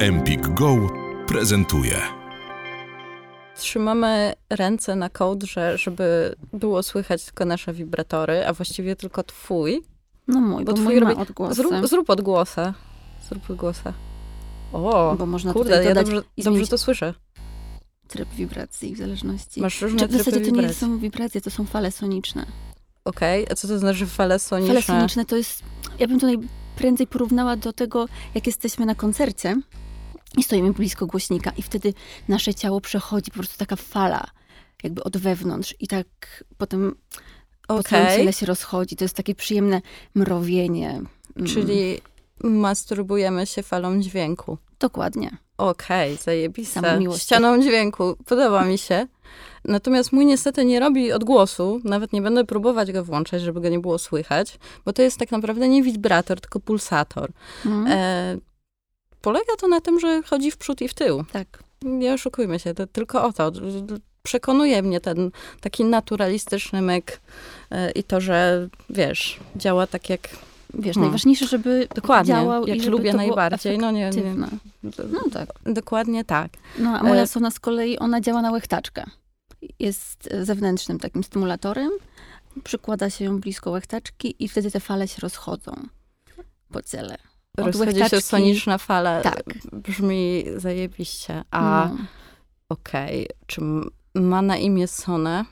Empik Go prezentuje. Trzymamy ręce na kołdrze, żeby było słychać tylko nasze wibratory, a właściwie tylko twój. No mój, bo, Bo twój mój robi- ma odgłosy. Zrób, zrób odgłosa. Zrób odgłosa. O, bo można kurde, ja dobrze, dobrze to słyszę. tryb wibracji w zależności. Masz różne Czy w zasadzie to nie są wibracje, to są fale soniczne. Okej, a co to znaczy fale soniczne? Fale soniczne to jest, ja bym tutaj prędzej porównała do tego, jak jesteśmy na koncercie i stoimy blisko głośnika i wtedy nasze ciało przechodzi po prostu taka fala, jakby od wewnątrz i tak potem po Okej, ciele się rozchodzi. To jest takie przyjemne mrowienie. Mm, czyli masturbujemy się falą dźwięku. Dokładnie. Okej, zajebiste. Samomiłość. Ścianą dźwięku. Podoba mi się. Natomiast mój niestety nie robi odgłosu. Nawet nie będę próbować go włączać, żeby go nie było słychać, bo to jest tak naprawdę nie wibrator, tylko pulsator. Mm. E, polega to na tym, że chodzi w przód i w tył. tak. Nie oszukujmy się, to tylko o to. Przekonuje mnie ten taki naturalistyczny myk e, i to, że wiesz, działa tak jak Wiesz, Hmm. najważniejsze, żeby dokładnie, działał i jak żeby lubię najbardziej. No nie, nie. No tak. dokładnie tak. No, a moja E, sona z kolei, ona działa na łechtaczkę. Jest e, zewnętrznym takim stymulatorem. Przykłada się ją blisko łechtaczki i wtedy te fale się rozchodzą po ciele. Od Rozchodzi się soniczna fala. Tak. Brzmi zajebiście. A No. okej, czy m- ma na imię Sonę?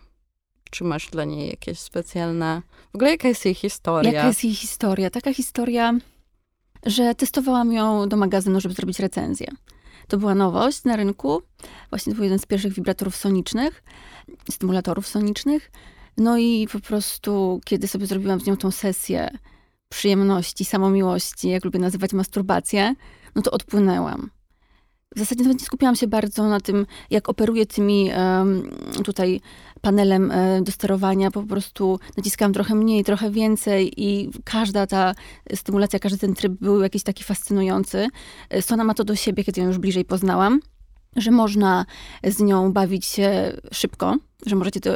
Czy masz dla niej jakieś specjalne... W ogóle jaka jest jej historia? Jaka jest jej historia? Taka historia, że testowałam ją do magazynu, żeby zrobić recenzję. To była nowość na rynku. Właśnie to był jeden z pierwszych wibratorów sonicznych, stymulatorów sonicznych. No i po prostu, kiedy sobie zrobiłam z nią tą sesję przyjemności, samomiłości, jak lubię nazywać masturbację, no to odpłynęłam. W zasadzie nawet nie skupiałam się bardzo na tym, jak operuję tymi tutaj panelem e, do sterowania. Po prostu naciskałam trochę mniej, trochę więcej i każda ta stymulacja, każdy ten tryb był jakiś taki fascynujący. E, Sona ma to do siebie, kiedy ją już bliżej poznałam, że można z nią bawić się szybko, że możecie to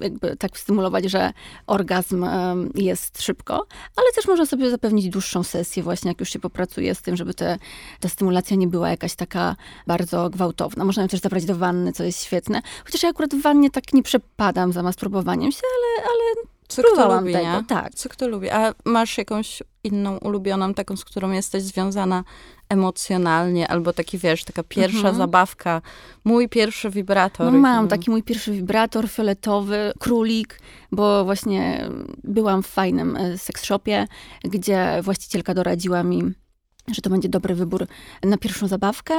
jakby tak stymulować, że orgazm jest szybko, ale też można sobie zapewnić dłuższą sesję właśnie, jak już się popracuje z tym, żeby te, ta stymulacja nie była jakaś taka bardzo gwałtowna. Można ją też zabrać do wanny, co jest świetne. Chociaż ja akurat w wannie tak nie przepadam za masturbowaniem się, ale, ale Co kto lubi, tego. nie? Tak. Co kto lubi? A masz jakąś inną ulubioną, taką, z którą jesteś związana emocjonalnie, albo taki, wiesz, taka pierwsza Mhm. zabawka, mój pierwszy wibrator. No mam Mm. taki mój pierwszy wibrator fioletowy, królik, bo właśnie byłam w fajnym e, seks shopie, gdzie właścicielka doradziła mi, że to będzie dobry wybór na pierwszą zabawkę,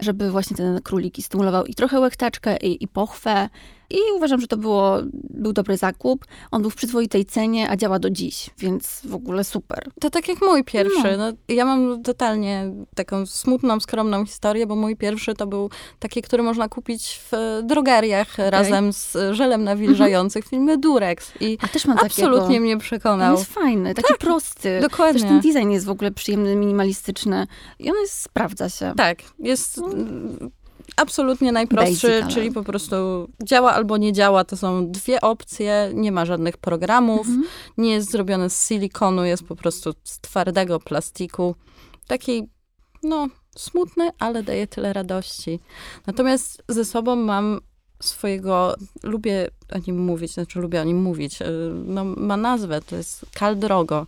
żeby właśnie ten królik i stymulował i trochę łechtaczkę, i, i pochwę. I uważam, że to było, był dobry zakup. On był w przyzwoitej cenie, a działa do dziś, więc w ogóle super. To tak jak mój pierwszy. No. ja mam totalnie taką smutną, skromną historię, bo mój pierwszy to był taki, który można kupić w drogeriach razem z żelem nawilżających w filmie Durex. I A też mam absolutnie takiego. mnie On przekonał. jest fajny, taki prosty. Też ten Dokładnie. design jest w ogóle przyjemny, minimalistyczny i on jest, sprawdza się. Tak, jest mm, absolutnie najprostszy, Basic, czyli po prostu działa albo nie działa. To są dwie opcje, nie ma żadnych programów, Mhm. nie jest zrobiony z silikonu, jest po prostu z twardego plastiku. Taki, no, smutny, ale daje tyle radości. Natomiast ze sobą mam swojego, lubię o nim mówić, znaczy lubię o nim mówić, y, no ma nazwę, to jest Kal Drogo.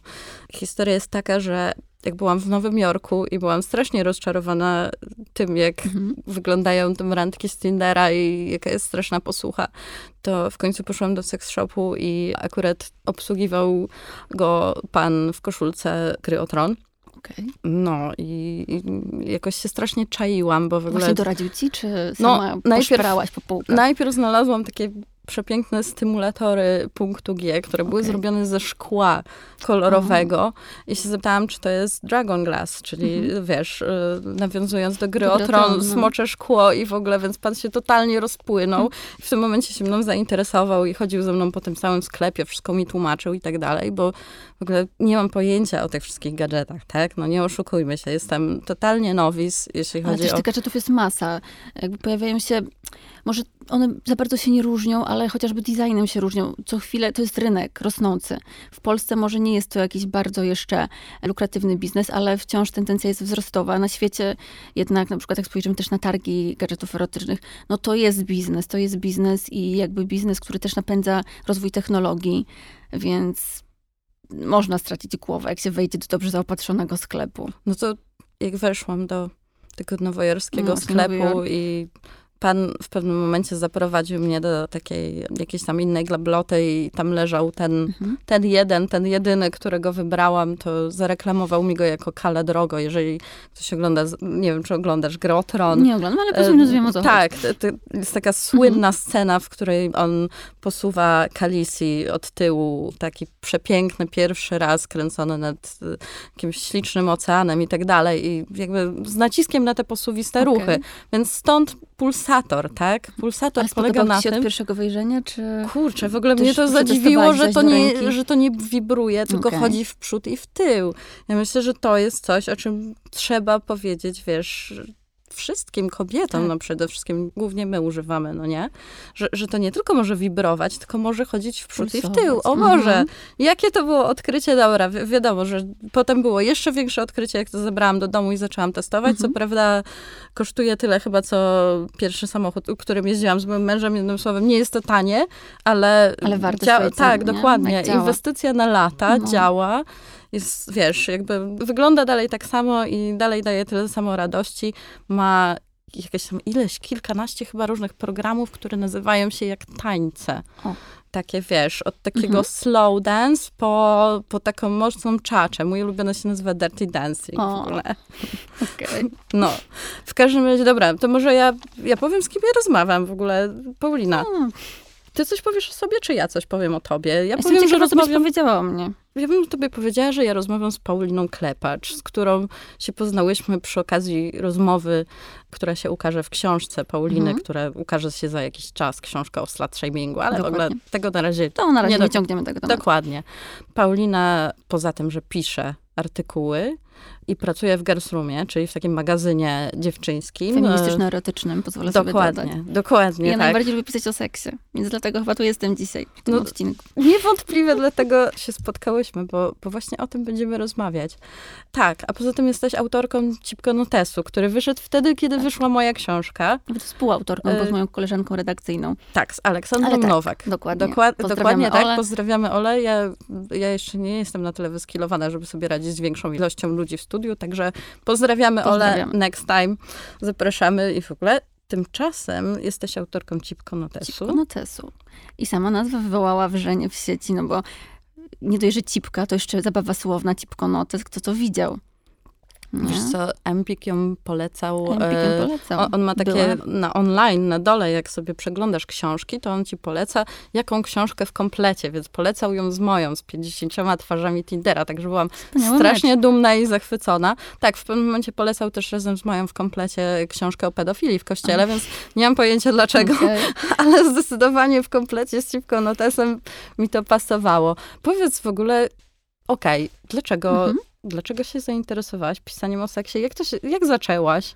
Historia jest taka, że jak byłam w Nowym Jorku i byłam strasznie rozczarowana tym, jak Mhm. wyglądają te randki z Tindera i jaka jest straszna posłucha, to w końcu poszłam do seks shopu i akurat obsługiwał go pan w koszulce gry o tron. Okej. No i, i jakoś się strasznie czaiłam, bo w ogóle... Właśnie doradził ci, czy No, sama najpierw- poszperałaś po półkach? Najpierw znalazłam takie przepiękne stymulatory punktu G, które były Okej. zrobione ze szkła kolorowego i się zapytałam, czy to jest Dragon Glass, czyli wiesz, y, nawiązując do gry Do o tron, no. smocze szkło i w ogóle, więc pan się totalnie rozpłynął. I w tym momencie się mną zainteresował i chodził ze mną po tym całym sklepie, wszystko mi tłumaczył i tak dalej, bo w ogóle nie mam pojęcia o tych wszystkich gadżetach, tak? No nie oszukujmy się, jestem totalnie nowis, jeśli Ale chodzi też o... tych gadżetów jest masa. Jakby pojawiają się może one za bardzo się nie różnią, ale chociażby designem się różnią. Co chwilę to jest rynek rosnący. W Polsce może nie jest to jakiś bardzo jeszcze lukratywny biznes, ale wciąż tendencja jest wzrostowa. Na świecie jednak, na przykład jak spojrzymy też na targi gadżetów erotycznych, no to jest biznes, to jest biznes i jakby biznes, który też napędza rozwój technologii, więc można stracić głowę, jak się wejdzie do dobrze zaopatrzonego sklepu. No to jak weszłam do tego nowojorskiego no, sklepu i pan w pewnym momencie zaprowadził mnie do takiej jakiejś tam innej glabloty i tam leżał ten, mhm. ten jeden, ten jedyny, którego wybrałam, to zareklamował mi go jako kale drogo. Jeżeli ktoś ogląda, nie wiem, czy oglądasz Grotron. Nie oglądam, ale po prostu wiem o co Tak, to, jest taka słynna mhm. scena, w której on posuwa Kalisi od tyłu, taki przepiękny pierwszy raz kręcony nad y, jakimś ślicznym oceanem i tak dalej i jakby z naciskiem na te posuwiste okay. ruchy. Więc stąd pulsator, tak? Pulsator Ale polega na się tym... od pierwszego wejrzenia, czy... Kurczę, w ogóle mnie to zadziwiło, że to, nie, że to nie wibruje, tylko okay. chodzi w przód i w tył. Ja myślę, że to jest coś, o czym trzeba powiedzieć, wiesz, wszystkim kobietom, tak. no przede wszystkim, głównie my używamy, no nie? Że, że to nie tylko może wibrować, tylko może chodzić w przód Pulsować. i w tył. O Boże! Mhm. Jakie to było odkrycie? Dobra, wi wiadomo, że potem było jeszcze większe odkrycie, jak to zabrałam do domu i zaczęłam testować. Mhm. Co prawda kosztuje tyle chyba, co pierwszy samochód, którym jeździłam z moim mężem, jednym słowem, nie jest to tanie, ale... Ale warto Tak, dokładnie. Inwestycja na lata no. działa jest, wiesz, jakby wygląda dalej tak samo i dalej daje tyle samo radości. Ma jakieś tam ileś, kilkanaście chyba różnych programów, które nazywają się jak tańce. O. Takie, wiesz, od takiego mhm. slow dance po, po taką mocną czaczę. Mój ulubiony się nazywa Dirty Dancing o. w ogóle. Okay. No. W każdym razie, dobra, to może ja, ja powiem, z kim ja rozmawiam w ogóle. Paulina. Hmm. Ty coś powiesz o sobie, czy ja coś powiem o tobie? Ja Jestem powiem, ciekawa, że rozmawiam... powiedziała o mnie. Ja bym tobie powiedziała, że ja rozmawiam z Pauliną Klepacz, z którą się poznałyśmy przy okazji rozmowy, która się ukaże w książce Pauliny, mhm. która ukaże się za jakiś czas, książka o slut shamingu, ale Dokładnie. w ogóle tego na razie... To na razie nie, nie ciągniemy tego tematu. Dokładnie. Paulina, poza tym, że pisze artykuły, i pracuję w Girls Roomie, czyli w takim magazynie dziewczyńskim. Feministyczno-erotycznym, pozwolę dokładnie, sobie dodać. Dokładnie, Ja tak. najbardziej lubię pisać o seksie, więc dlatego chyba tu jestem dzisiaj, w tym no, odcinku. Niewątpliwie dlatego się spotkałyśmy, bo, bo właśnie o tym będziemy rozmawiać. Tak, a poza tym jesteś autorką Cipko Notesu, który wyszedł wtedy, kiedy tak. wyszła moja książka. Nawet współautorką, bo z y, moją koleżanką redakcyjną. Tak, z Aleksandrą tak, Nowak. Dokładnie. Dokład, dokładnie tak, Ole. pozdrawiamy Ole. Ja, ja jeszcze nie jestem na tyle wyskilowana, żeby sobie radzić z większą ilością ludzi w studiu, także pozdrawiamy, pozdrawiamy. Ole, next time. Zapraszamy i w ogóle. Tymczasem jesteś autorką Cipkonotesu. Cipkonotesu. I sama nazwa wywołała wrzenie w sieci, no bo nie dość, że cipka, to jeszcze zabawa słowna, cipkonotes, kto to widział. Wiesz co, Empik ją polecał. Empik ją e, polecał. On, on ma takie na online, na dole, jak sobie przeglądasz książki, to on ci poleca, jaką książkę w komplecie, więc polecał ją z moją, z 50 twarzami Tindera, także byłam strasznie dumna i zachwycona. Tak, w pewnym momencie polecał też razem z moją w komplecie książkę o pedofilii w kościele, więc nie mam pojęcia dlaczego, okay. ale zdecydowanie w komplecie z Cipką Notesem mi to pasowało. Powiedz w ogóle, okej, okay, dlaczego mhm Dlaczego się zainteresowałaś pisaniem o seksie? Jak, to się, jak zaczęłaś?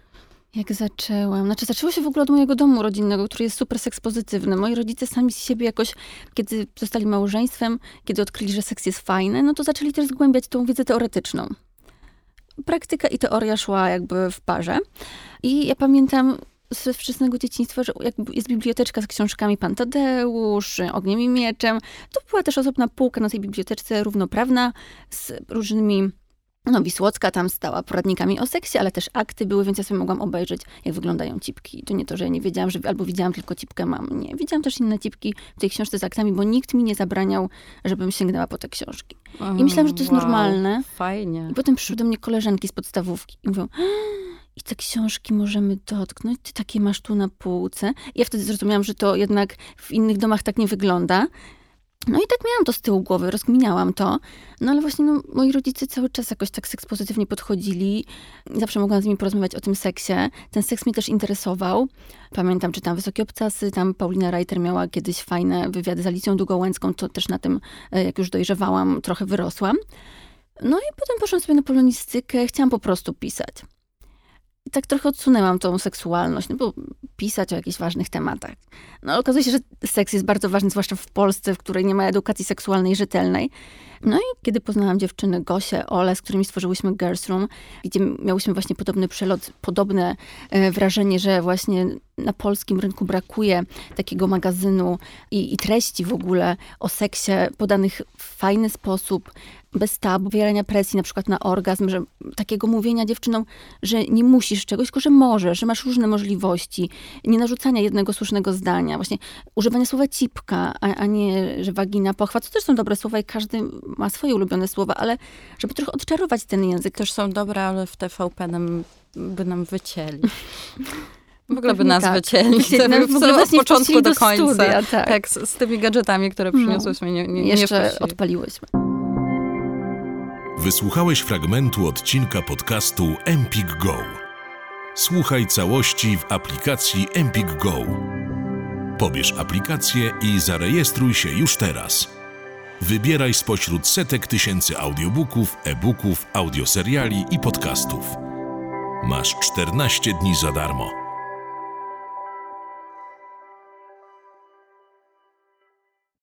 Jak zaczęłam? Znaczy, zaczęło się w ogóle od mojego domu rodzinnego, który jest super sekspozytywny. Moi rodzice sami z siebie jakoś, kiedy zostali małżeństwem, kiedy odkryli, że seks jest fajny, no to zaczęli też zgłębiać tą wiedzę teoretyczną. Praktyka i teoria szła jakby w parze. I ja pamiętam ze wczesnego dzieciństwa, że jest biblioteczka z książkami Pan Tadeusz, Ogniem i Mieczem. To była też osobna półka na tej biblioteczce, równoprawna, z różnymi no, Wisłocka tam stała poradnikami o seksie, ale też akty były, więc ja sobie mogłam obejrzeć, jak wyglądają cipki. To nie to, że ja nie wiedziałam, że albo widziałam tylko cipkę mam. Nie, widziałam też inne cipki w tej książce z aktami, bo nikt mi nie zabraniał, żebym sięgnęła po te książki. I myślałam, że to jest wow, normalne. Fajnie. I potem przyszły do mnie koleżanki z podstawówki i mówią, i te książki możemy dotknąć, ty takie masz tu na półce. I ja wtedy zrozumiałam, że to jednak w innych domach tak nie wygląda. No i tak miałam to z tyłu głowy, rozkminiałam to. No ale właśnie no, moi rodzice cały czas jakoś tak seks pozytywnie podchodzili. Zawsze mogłam z nimi porozmawiać o tym seksie. Ten seks mnie też interesował. Pamiętam, czytam Wysokie Obcasy, tam Paulina Reiter miała kiedyś fajne wywiady z Alicją Długołęcką, to też na tym, e, jak już dojrzewałam, trochę wyrosłam. No i potem poszłam sobie na polonistykę, chciałam po prostu pisać. Tak trochę odsunęłam tą seksualność, no bo pisać o jakichś ważnych tematach. No okazuje się, że seks jest bardzo ważny, zwłaszcza w Polsce, w której nie ma edukacji seksualnej rzetelnej. No i kiedy poznałam dziewczyny Gosię, Ole, z którymi stworzyłyśmy Girls Room, gdzie miałyśmy właśnie podobny przelot, podobne e, wrażenie, że właśnie na polskim rynku brakuje takiego magazynu i, i treści w ogóle o seksie podanych w fajny sposób, bez tabu, wywierania presji na przykład na orgazm, że takiego mówienia dziewczynom, że nie musisz czegoś, tylko że możesz, że masz różne możliwości, nie narzucania jednego słusznego zdania, właśnie używania słowa cipka, a, a nie, że wagina, pochwa, to też są dobre słowa i każdy ma swoje ulubione słowa, ale żeby trochę odczarować ten język. Też są dobre, ale w TVP nam, by nam wycięli. W ogóle by nas tak. wycięli. Wycięli, w ogóle od początku do, końca. Studia, tak. tak z, z, tymi gadżetami, które no. przyniosłyśmy. Nie, nie, Jeszcze nie odpaliłyśmy. Wysłuchałeś fragmentu odcinka podcastu Empik Go. Słuchaj całości w aplikacji Empik Go. Pobierz aplikację i zarejestruj się już teraz. Wybieraj spośród setek tysięcy audiobooków, e-booków, audioseriali i podcastów. Masz 14 dni za darmo.